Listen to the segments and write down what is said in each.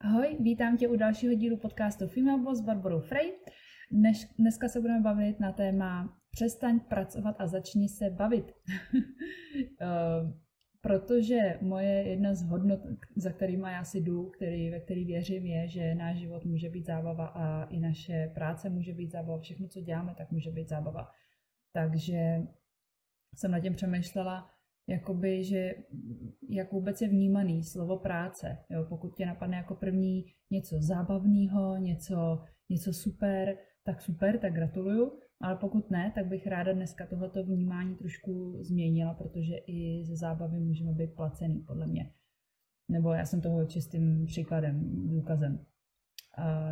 Ahoj, vítám tě u dalšího dílu podcastu Female Boss s Barbarou Frey. Dnes, dneska se budeme bavit na téma Přestaň pracovat a začni se bavit. uh, protože moje jedna z hodnot, za kterými já si jdu, který, ve který věřím, je, že náš život může být zábava a i naše práce může být zábava. Všechno, co děláme, tak může být zábava. Takže jsem nad tím přemýšlela, jakoby, že jak vůbec je vnímaný slovo práce. Jo? Pokud tě napadne jako první něco zábavného, něco, něco super, tak super, tak gratuluju. Ale pokud ne, tak bych ráda dneska tohleto vnímání trošku změnila, protože i ze zábavy můžeme být placený, podle mě. Nebo já jsem toho čistým příkladem, důkazem.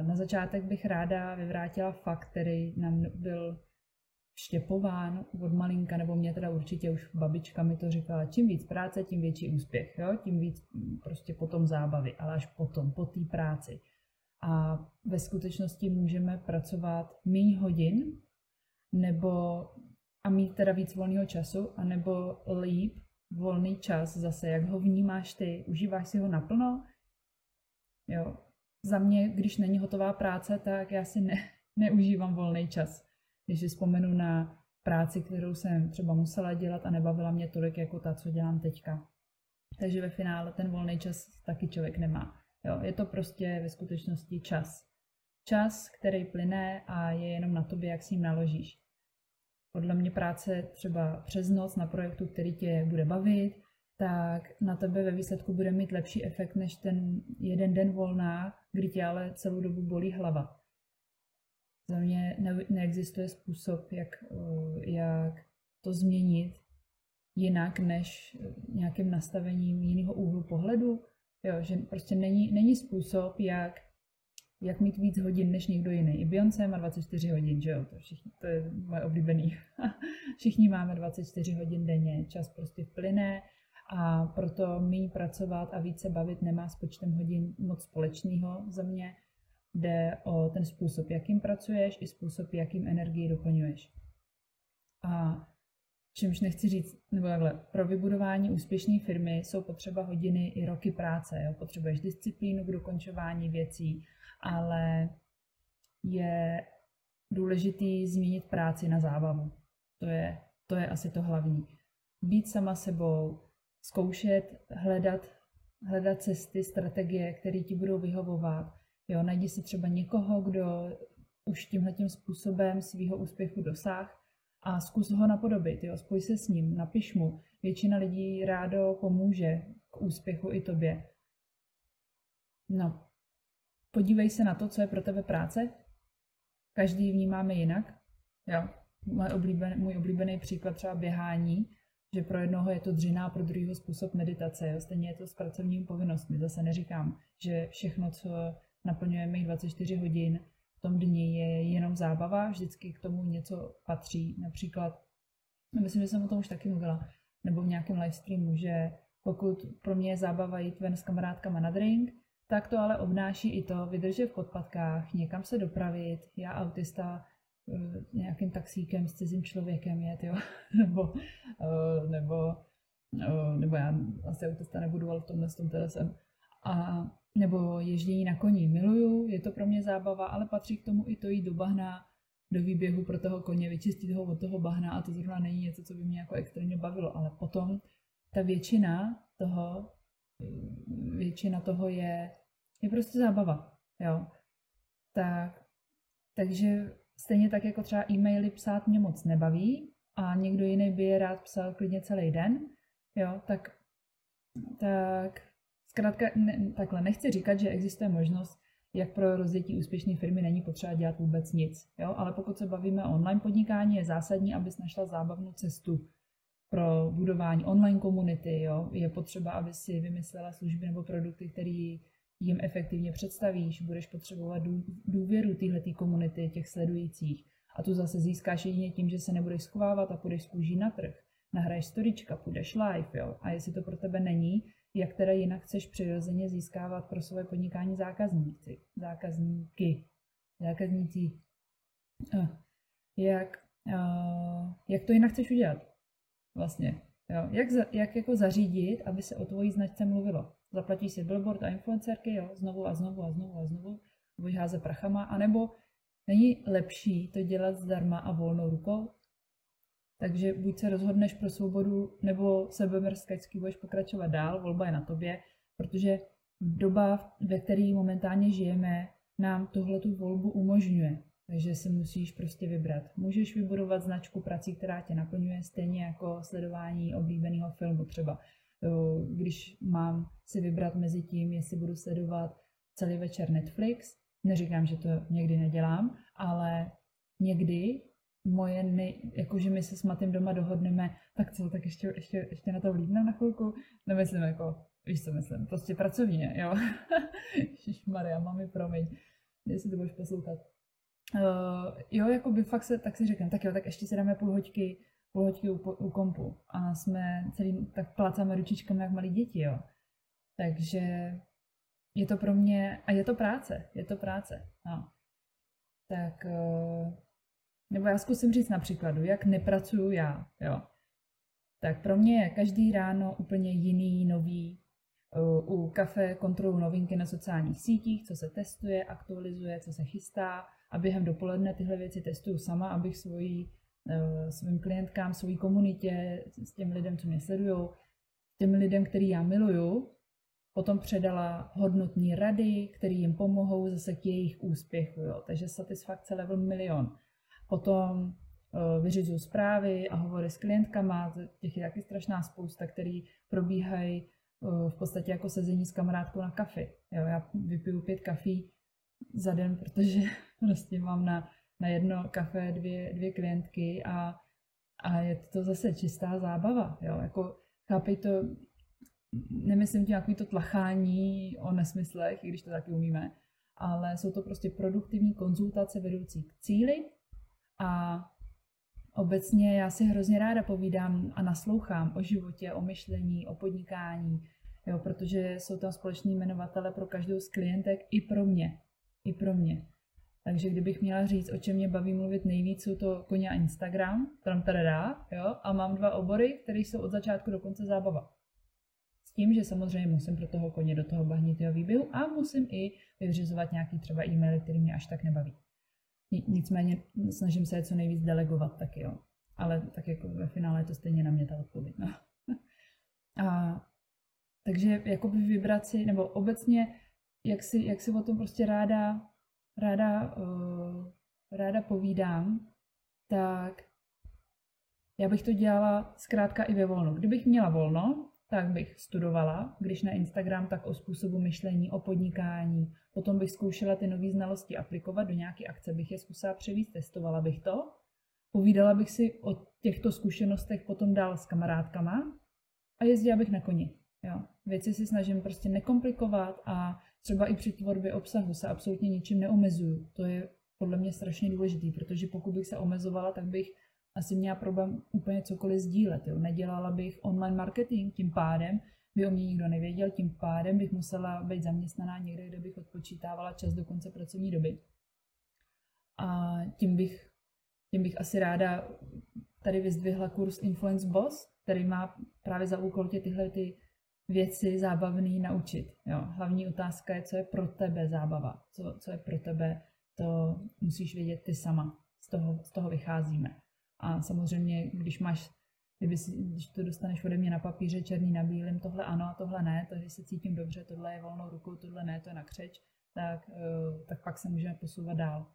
Na začátek bych ráda vyvrátila fakt, který nám byl štěpován od malinka, nebo mě teda určitě už babička mi to říkala, čím víc práce, tím větší úspěch, jo? tím víc mm, prostě potom zábavy, ale až potom, po té práci. A ve skutečnosti můžeme pracovat méně hodin, nebo a mít teda víc volného času, anebo líp volný čas zase, jak ho vnímáš ty, užíváš si ho naplno, jo. Za mě, když není hotová práce, tak já si ne, neužívám volný čas když si vzpomenu na práci, kterou jsem třeba musela dělat a nebavila mě tolik jako ta, co dělám teďka. Takže ve finále ten volný čas taky člověk nemá. Jo, je to prostě ve skutečnosti čas. Čas, který plyne a je jenom na tobě, jak s ním naložíš. Podle mě práce třeba přes noc na projektu, který tě bude bavit, tak na tebe ve výsledku bude mít lepší efekt než ten jeden den volná, kdy tě ale celou dobu bolí hlava. Za mě ne, neexistuje způsob, jak, eh, jak to změnit jinak než nějakým nastavením jiného úhlu pohledu. Jo, že prostě není, není způsob, jak, jak mít víc hodin než někdo jiný. I Beyoncé má 24 hodin, že jo, to, všichni, to je moje oblíbený. všichni máme 24 hodin denně, čas prostě plyne a proto méně pracovat a více bavit nemá s počtem hodin moc společného za mě jde o ten způsob, jakým pracuješ, i způsob, jakým energii doplňuješ. A čímž nechci říct, nebo takhle, pro vybudování úspěšné firmy jsou potřeba hodiny i roky práce. Jo? Potřebuješ disciplínu k dokončování věcí, ale je důležitý změnit práci na zábavu. To je, to je asi to hlavní. Být sama sebou, zkoušet hledat, hledat cesty, strategie, které ti budou vyhovovat, Jo, najdi si třeba někoho, kdo už tímhle způsobem svého úspěchu dosáh a zkus ho napodobit, jo, spoj se s ním, napiš mu. Většina lidí rádo pomůže k úspěchu i tobě. No, podívej se na to, co je pro tebe práce. Každý vnímáme jinak. Jo, můj oblíbený, můj oblíbený příklad třeba běhání, že pro jednoho je to dřina a pro druhého způsob meditace. Jo. Stejně je to s pracovními povinnostmi. Zase neříkám, že všechno, co naplňujeme jich 24 hodin, v tom dni je jenom zábava, vždycky k tomu něco patří. Například, myslím, že jsem o tom už taky mluvila, nebo v nějakém livestreamu, že pokud pro mě je zábava jít ven s kamarádkama na drink, tak to ale obnáší i to vydržet v podpatkách, někam se dopravit, já autista eh, nějakým taxíkem s cizím člověkem jet, jo, nebo, eh, nebo, eh, nebo já asi autista nebudu, ale v tomhle tom teda jsem. A nebo ježdění na koni. Miluju, je to pro mě zábava, ale patří k tomu i to jít do bahna, do výběhu pro toho koně, vyčistit ho od toho bahna. A to zrovna není něco, co by mě jako extrémně bavilo, ale potom ta většina toho, většina toho je, je prostě zábava, jo. Tak, takže stejně tak jako třeba e-maily psát mě moc nebaví a někdo jiný by je rád psal klidně celý den, jo, tak, tak Zkrátka, ne, takhle, nechci říkat, že existuje možnost, jak pro rozjetí úspěšné firmy není potřeba dělat vůbec nic. Jo? Ale pokud se bavíme o online podnikání, je zásadní, abys našla zábavnou cestu pro budování online komunity. Je potřeba, aby si vymyslela služby nebo produkty, které jim efektivně představíš. Budeš potřebovat důvěru této komunity, těch sledujících. A tu zase získáš jedině tím, že se nebudeš schovávat a půjdeš z kůží na trh. Nahraješ storička, půjdeš live, jo. A jestli to pro tebe není, jak teda jinak chceš přirozeně získávat pro své podnikání zákazníky, zákazníky, zákazníci. Jak, jak to jinak chceš udělat? Vlastně. Jo? Jak, jak jako zařídit, aby se o tvojí značce mluvilo? zaplatí si billboard a influencerky, jo, znovu a znovu a znovu a znovu, budeš házet prachama, anebo není lepší to dělat zdarma a volnou rukou? Takže buď se rozhodneš pro svobodu, nebo sebemrskačsky budeš pokračovat dál, volba je na tobě, protože doba, ve které momentálně žijeme, nám tohle tu volbu umožňuje. Takže si musíš prostě vybrat. Můžeš vybudovat značku prací, která tě naplňuje, stejně jako sledování oblíbeného filmu třeba. Když mám si vybrat mezi tím, jestli budu sledovat celý večer Netflix, neříkám, že to někdy nedělám, ale někdy moje, nej, jakože my se s Matým doma dohodneme, tak co, tak ještě, ještě, ještě na to vlídne na chvilku, nemyslím jako, víš co myslím, prostě pracovně, jo. Maria, mami, promiň, jestli to budeš poslouchat. Uh, jo, jako by fakt se, tak si řekám, tak jo, tak ještě si dáme půl hoďky, půl hoďky u, u kompu a jsme celý, tak plácáme ručičkami jak malí děti, jo. Takže je to pro mě, a je to práce, je to práce, no. Tak, uh, nebo já zkusím říct na příkladu, jak nepracuju já, jo. Tak pro mě je každý ráno úplně jiný, nový. U kafe kontrolu novinky na sociálních sítích, co se testuje, aktualizuje, co se chystá a během dopoledne tyhle věci testuju sama, abych svojí, svým klientkám, svojí komunitě, s těm lidem, co mě sledují, těm lidem, který já miluju, potom předala hodnotní rady, které jim pomohou zase k jejich úspěchu. Jo. Takže satisfakce level milion. Potom uh, vyřizuju zprávy a hovory s klientkama, těch je taky strašná spousta, který probíhají uh, v podstatě jako sezení s kamarádkou na kafy. Jo, já vypiju pět kafí za den, protože prostě mám na, na jedno kafe dvě, dvě klientky a, a je to zase čistá zábava. Jo, jako chápej to, nemyslím tím nějaký to tlachání o nesmyslech, i když to taky umíme, ale jsou to prostě produktivní konzultace vedoucí k cíli a obecně já si hrozně ráda povídám a naslouchám o životě, o myšlení, o podnikání, jo, protože jsou tam společní jmenovatele pro každou z klientek i pro mě. I pro mě. Takže kdybych měla říct, o čem mě baví mluvit nejvíc, jsou to koně a Instagram, tam teda dá, jo, a mám dva obory, které jsou od začátku do konce zábava. S tím, že samozřejmě musím pro toho koně do toho bahnitého výběhu a musím i vyřizovat nějaký třeba e-maily, který mě až tak nebaví. Nicméně snažím se je co nejvíc delegovat taky, jo. Ale tak jako ve finále je to stejně na mě ta odpověď. No. A, takže jakoby vybrat si, nebo obecně, jak si, jak si o tom prostě ráda, ráda, uh, ráda povídám, tak já bych to dělala zkrátka i ve volnu. Kdybych měla volno, tak bych studovala, když na Instagram, tak o způsobu myšlení, o podnikání. Potom bych zkoušela ty nové znalosti aplikovat do nějaké akce, bych je zkusila převíst, testovala bych to. Povídala bych si o těchto zkušenostech potom dál s kamarádkama a jezdila bych na koni. Jo. Věci si snažím prostě nekomplikovat a třeba i při tvorbě obsahu se absolutně ničím neomezuju. To je podle mě strašně důležitý, protože pokud bych se omezovala, tak bych asi měla problém úplně cokoliv sdílet. Jo. Nedělala bych online marketing, tím pádem by o mě nikdo nevěděl, tím pádem bych musela být zaměstnaná někde, kde bych odpočítávala čas do konce pracovní doby. A tím bych, tím bych asi ráda tady vyzdvihla kurz Influence Boss, který má právě za úkol tě tyhle ty věci zábavný naučit. Jo. Hlavní otázka je, co je pro tebe zábava, co, co je pro tebe, to musíš vědět ty sama. Z toho, z toho vycházíme. A samozřejmě, když máš, kdyby si, když to dostaneš ode mě na papíře černý na bílém, tohle ano a tohle ne, tady se cítím dobře, tohle je volnou rukou, tohle ne, to je na křeč, tak, eh, tak pak se můžeme posouvat dál.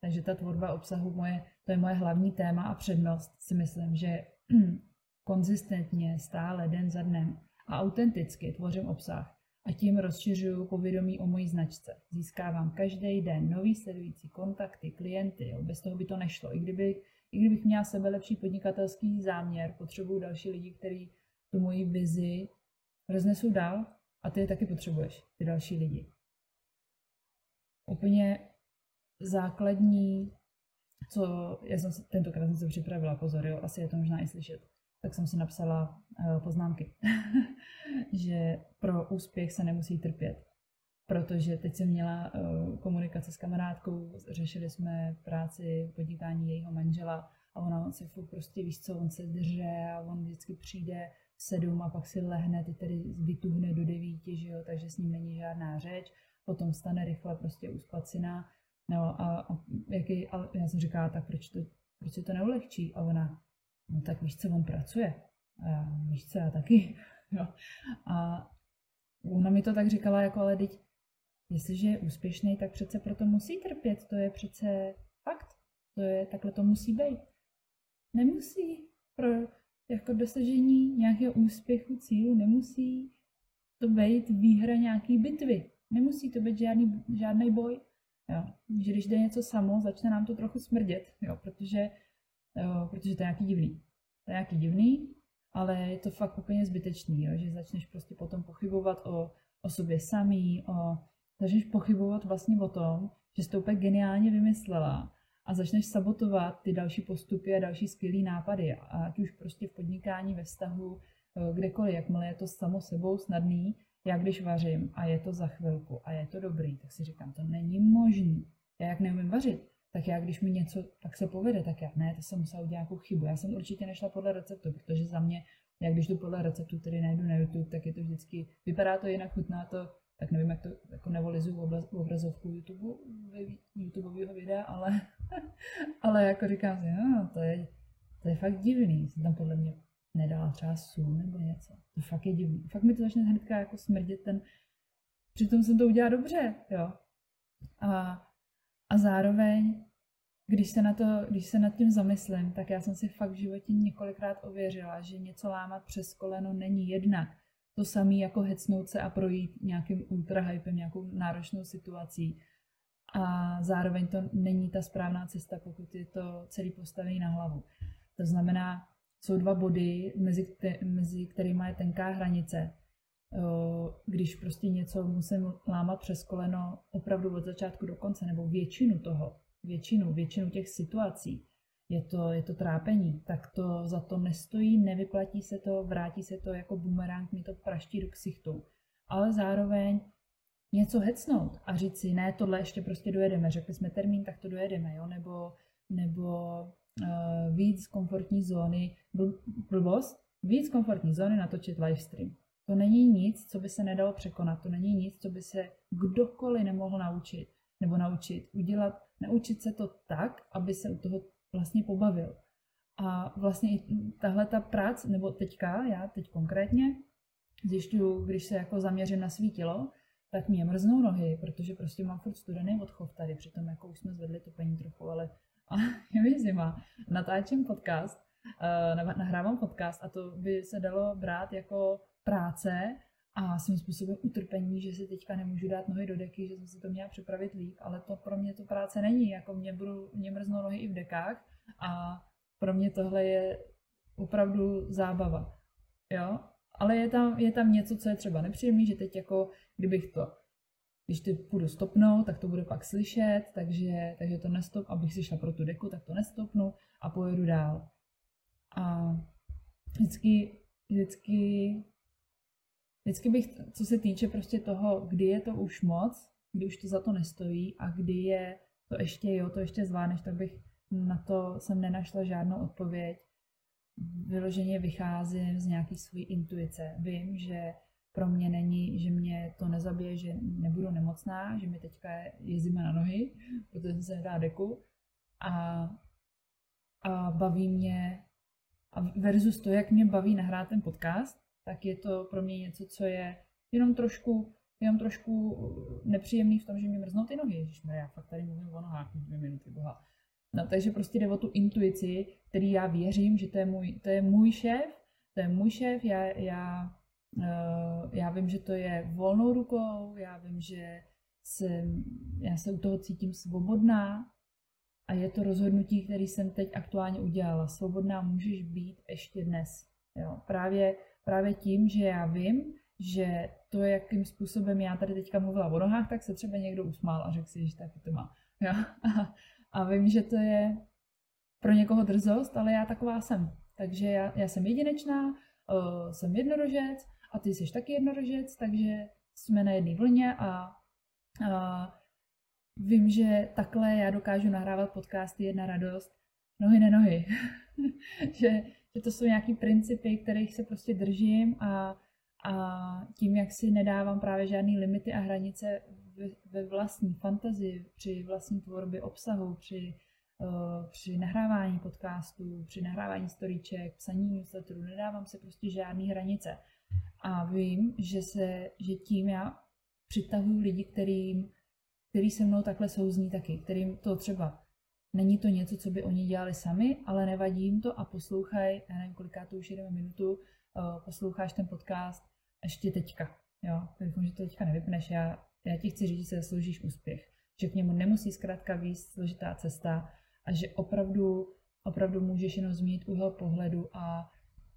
Takže ta tvorba obsahu, moje, to je moje hlavní téma a přednost, si myslím, že konzistentně, stále, den za dnem a autenticky tvořím obsah a tím rozšiřuju povědomí o mojí značce. Získávám každý den nový sledující kontakty, klienty, jo. bez toho by to nešlo. I kdyby i kdybych měla sebe lepší podnikatelský záměr, potřebuju další lidi, kteří tu moji vizi roznesou dál a ty je taky potřebuješ, ty další lidi. Úplně základní, co, já jsem si, tentokrát jsem se připravila, pozor, jo, asi je to možná i slyšet, tak jsem si napsala uh, poznámky, že pro úspěch se nemusí trpět protože teď jsem měla uh, komunikace s kamarádkou, řešili jsme práci, podnikání jejího manžela a ona se furt prostě víš co, on se drže a on vždycky přijde sedm a pak si lehne, ty tedy vytuhne do devíti, že jo, takže s ním není žádná řeč, potom stane rychle prostě uspat syna, no a, a, jaký, a já jsem říkala, tak proč, to, proč si to neulehčí? A ona, no tak víš co, on pracuje. A já, víš co, já taky. jo. A ona mi to tak říkala, jako ale teď, jestliže je úspěšný, tak přece proto musí trpět, to je přece fakt, to je, takhle to musí být. Nemusí. Pro jako dosažení nějakého úspěchu, cílu, nemusí to být výhra nějaký bitvy. Nemusí to být žádný, žádný boj. Jo. Že když jde něco samo, začne nám to trochu smrdět, jo, protože, jo, protože to je nějaký divný. To je nějaký divný, ale je to fakt úplně zbytečný, jo, že začneš prostě potom pochybovat o, o sobě samý, o, začneš pochybovat vlastně o tom, že jsi to úplně geniálně vymyslela a začneš sabotovat ty další postupy a další skvělé nápady. Ať už prostě v podnikání, ve vztahu, eh, kdekoliv, jakmile je to samo sebou snadný, já když vařím a je to za chvilku a je to dobrý, tak si říkám, to není možný. Já jak neumím vařit, tak já když mi něco tak se povede, tak já ne, to jsem musela udělat nějakou chybu. Já jsem určitě nešla podle receptu, protože za mě, jak když jdu podle receptu, který najdu na YouTube, tak je to vždycky, vypadá to jinak, chutná to, tak nevím, jak to jako nevolizu v obrazovku YouTube, YouTubeového videa, ale, ale jako říkám si, no, to je, to je fakt divný, jsem tam podle mě nedala třeba sůl nebo něco. To fakt je divný. Fakt mi to začne hnedka jako smrdět ten, přitom jsem to udělala dobře, jo. A a zároveň, když se, na to, když se nad tím zamyslím, tak já jsem si fakt v životě několikrát ověřila, že něco lámat přes koleno není jednak to samé jako hecnout se a projít nějakým ultrahypem, nějakou náročnou situací. A zároveň to není ta správná cesta, pokud je to celý postavený na hlavu. To znamená, jsou dva body, mezi, mezi kterými je tenká hranice když prostě něco musím lámat přes koleno opravdu od začátku do konce, nebo většinu toho, většinu, většinu těch situací, je to, je to trápení, tak to za to nestojí, nevyplatí se to, vrátí se to jako bumerang, mi to praští do ksichtu. Ale zároveň něco hecnout a říct si, ne, tohle ještě prostě dojedeme, řekli jsme termín, tak to dojedeme, jo, nebo, nebo uh, víc komfortní zóny, bl- blbost, víc komfortní zóny natočit livestream. To není nic, co by se nedalo překonat, to není nic, co by se kdokoliv nemohl naučit nebo naučit. Udělat, naučit se to tak, aby se u toho vlastně pobavil. A vlastně i tahle ta práce, nebo teďka, já teď konkrétně, zjišťuju, když se jako zaměřím na svý tělo, tak mě mrznou nohy, protože prostě mám furt studený odchov tady, přitom jako už jsme zvedli topení trochu, ale a je mi zima. Natáčím podcast, uh, nahrávám podcast a to by se dalo brát jako práce a svým způsobem utrpení, že si teďka nemůžu dát nohy do deky, že jsem si to měla připravit líp, ale to pro mě to práce není, jako mě, budu, mě mrznou nohy i v dekách a pro mě tohle je opravdu zábava, jo, ale je tam, je tam něco, co je třeba nepříjemný, že teď jako, kdybych to, když ty půjdu stopnout, tak to bude pak slyšet, takže, takže to nestop, abych si šla pro tu deku, tak to nestopnu a pojedu dál. A vždycky, vždycky Vždycky bych, co se týče prostě toho, kdy je to už moc, kdy už to za to nestojí a kdy je to ještě jo, to ještě zvládneš, tak bych na to jsem nenašla žádnou odpověď. Vyloženě vycházím z nějaký své intuice. Vím, že pro mě není, že mě to nezabije, že nebudu nemocná, že mi teďka je zima na nohy, protože jsem se nedá deku a, a baví mě a versus to, jak mě baví nahrát ten podcast, tak je to pro mě něco, co je jenom trošku, jenom trošku nepříjemný v tom, že mi mrznou ty nohy. Ježišme, já fakt tady mluvím o nohách dvě minuty, boha. No, takže prostě jde o tu intuici, který já věřím, že to je můj, to je můj šéf, to je můj šéf, já, já, uh, já vím, že to je volnou rukou, já vím, že jsem, já se u toho cítím svobodná a je to rozhodnutí, který jsem teď aktuálně udělala. Svobodná můžeš být ještě dnes. Jo, právě právě tím, že já vím, že to, jakým způsobem já tady teďka mluvila o nohách, tak se třeba někdo usmál a řekl si, že taky to má. Jo? A, vím, že to je pro někoho drzost, ale já taková jsem. Takže já, já jsem jedinečná, jsem jednorožec a ty jsi taky jednorožec, takže jsme na jedné vlně a, a vím, že takhle já dokážu nahrávat podcasty jedna radost, nohy nenohy. že, že to jsou nějaký principy, kterých se prostě držím a, a tím, jak si nedávám právě žádné limity a hranice ve vlastní fantazii, při vlastní tvorbě obsahu, při, uh, při nahrávání podcastů, při nahrávání storyček, psaní newsletterů, nedávám se prostě žádné hranice. A vím, že, se, že tím já přitahuji lidi, kterým, který se mnou takhle souzní taky, kterým to třeba není to něco, co by oni dělali sami, ale nevadí jim to a poslouchaj, já nevím, koliká to už jedeme minutu, uh, posloucháš ten podcast ještě teďka. Jo, doufám, že to teďka nevypneš, já, já ti chci říct, že se zasloužíš úspěch, že k němu nemusí zkrátka víc složitá cesta a že opravdu, opravdu můžeš jenom změnit úhel pohledu a,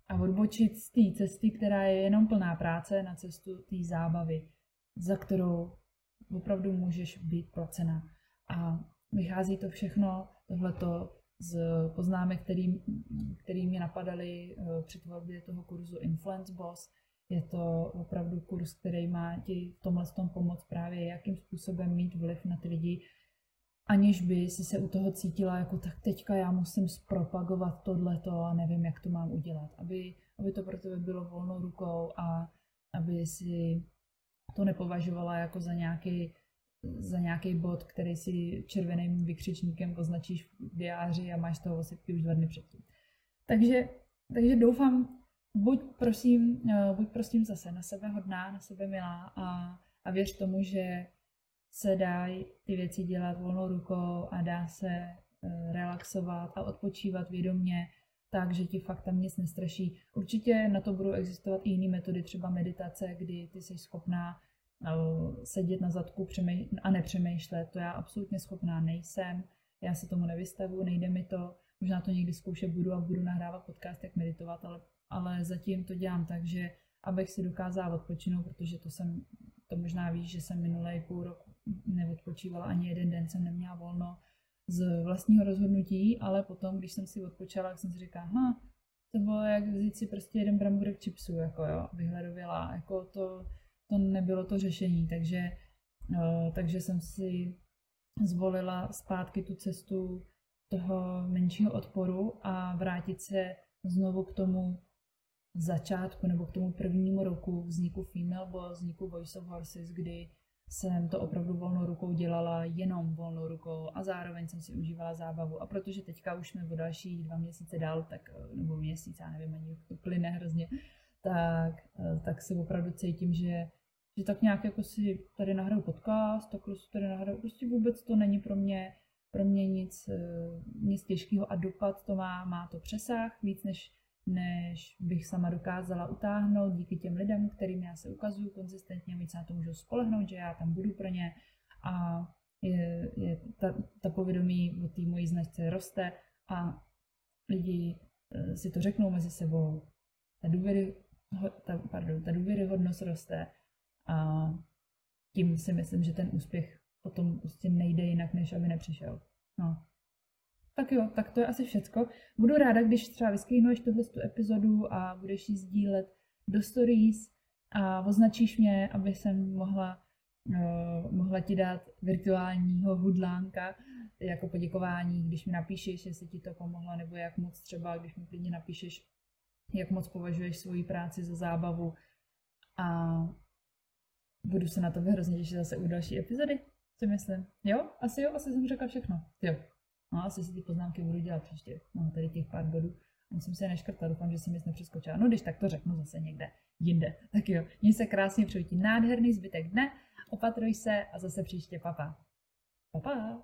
a odbočit z té cesty, která je jenom plná práce, na cestu té zábavy, za kterou opravdu můžeš být placena. A vychází to všechno, tohleto z poznámek, který, který mě napadaly eh, při tvorbě toho kurzu Influence Boss, je to opravdu kurz, který má ti v tomhle tom pomoct právě, jakým způsobem mít vliv na ty lidi, aniž by si se u toho cítila jako tak teďka já musím zpropagovat tohleto a nevím, jak to mám udělat. Aby, aby to pro tebe bylo volnou rukou a aby si to nepovažovala jako za nějaký, za nějaký bod, který si červeným vykřičníkem označíš v diáři a máš toho osipky už dva dny předtím. Takže, takže doufám, buď prosím, eh, buď prosím zase na sebe hodná, na sebe milá a, a věř tomu, že se dají ty věci dělat volnou rukou a dá se eh, relaxovat a odpočívat vědomě, tak, že ti fakt tam nic nestraší. Určitě na to budou existovat i jiné metody, třeba meditace, kdy ty jsi schopná sedět na zadku a nepřemýšlet. To já absolutně schopná nejsem. Já se tomu nevystavu, nejde mi to. Možná to někdy zkoušet budu a budu nahrávat podcast, jak meditovat, ale ale zatím to dělám tak, že abych si dokázala odpočinout, protože to jsem, to možná víš, že jsem minulý půl rok neodpočívala ani jeden den, jsem neměla volno z vlastního rozhodnutí, ale potom, když jsem si odpočala, tak jsem si říkala, ha, to bylo jak vzít si prostě jeden bramburek chipsů, jako jo, vyhledověla, jako to, to nebylo to řešení, takže, uh, takže jsem si zvolila zpátky tu cestu toho menšího odporu a vrátit se znovu k tomu začátku nebo k tomu prvnímu roku vzniku Female Boss, vzniku Voice of Horses, kdy jsem to opravdu volnou rukou dělala, jenom volnou rukou a zároveň jsem si užívala zábavu. A protože teďka už jsme o další dva měsíce dál, tak, nebo měsíc, já nevím, ani to plyne hrozně, tak, tak si opravdu cítím, že, že tak nějak jako si tady nahraju podcast, tak si tady nahraju, prostě vůbec to není pro mě, pro mě nic, nic těžkého a dopad to má, má to přesah. Víc než než bych sama dokázala utáhnout díky těm lidem, kterým já se ukazuju konzistentně, se na to můžou spolehnout, že já tam budu pro ně a je, je ta, ta povědomí o té mojí značce roste a lidi eh, si to řeknou mezi sebou. Ta, důvěry, ta, pardon, ta důvěryhodnost roste a tím si myslím, že ten úspěch potom prostě nejde jinak, než aby nepřišel. No. Tak jo, tak to je asi všecko. Budu ráda, když třeba vysklínuješ tuhle tu epizodu a budeš ji sdílet do stories a označíš mě, aby jsem mohla, uh, mohla ti dát virtuálního hudlánka jako poděkování, když mi napíšeš, jestli ti to pomohlo, nebo jak moc třeba, když mi klidně napíšeš, jak moc považuješ svoji práci za zábavu a budu se na to hrozně těšit zase u další epizody, co myslím. Jo? Asi jo, asi jsem řekla všechno. Jo. No asi si ty poznámky budu dělat příště. Mám tady těch pár bodů. Musím se neškrtat, doufám, že si nic nepřeskočila. No když tak to řeknu zase někde jinde. Tak jo, měj se krásně, přeji ti nádherný zbytek dne, opatruj se a zase příště papa. Papa.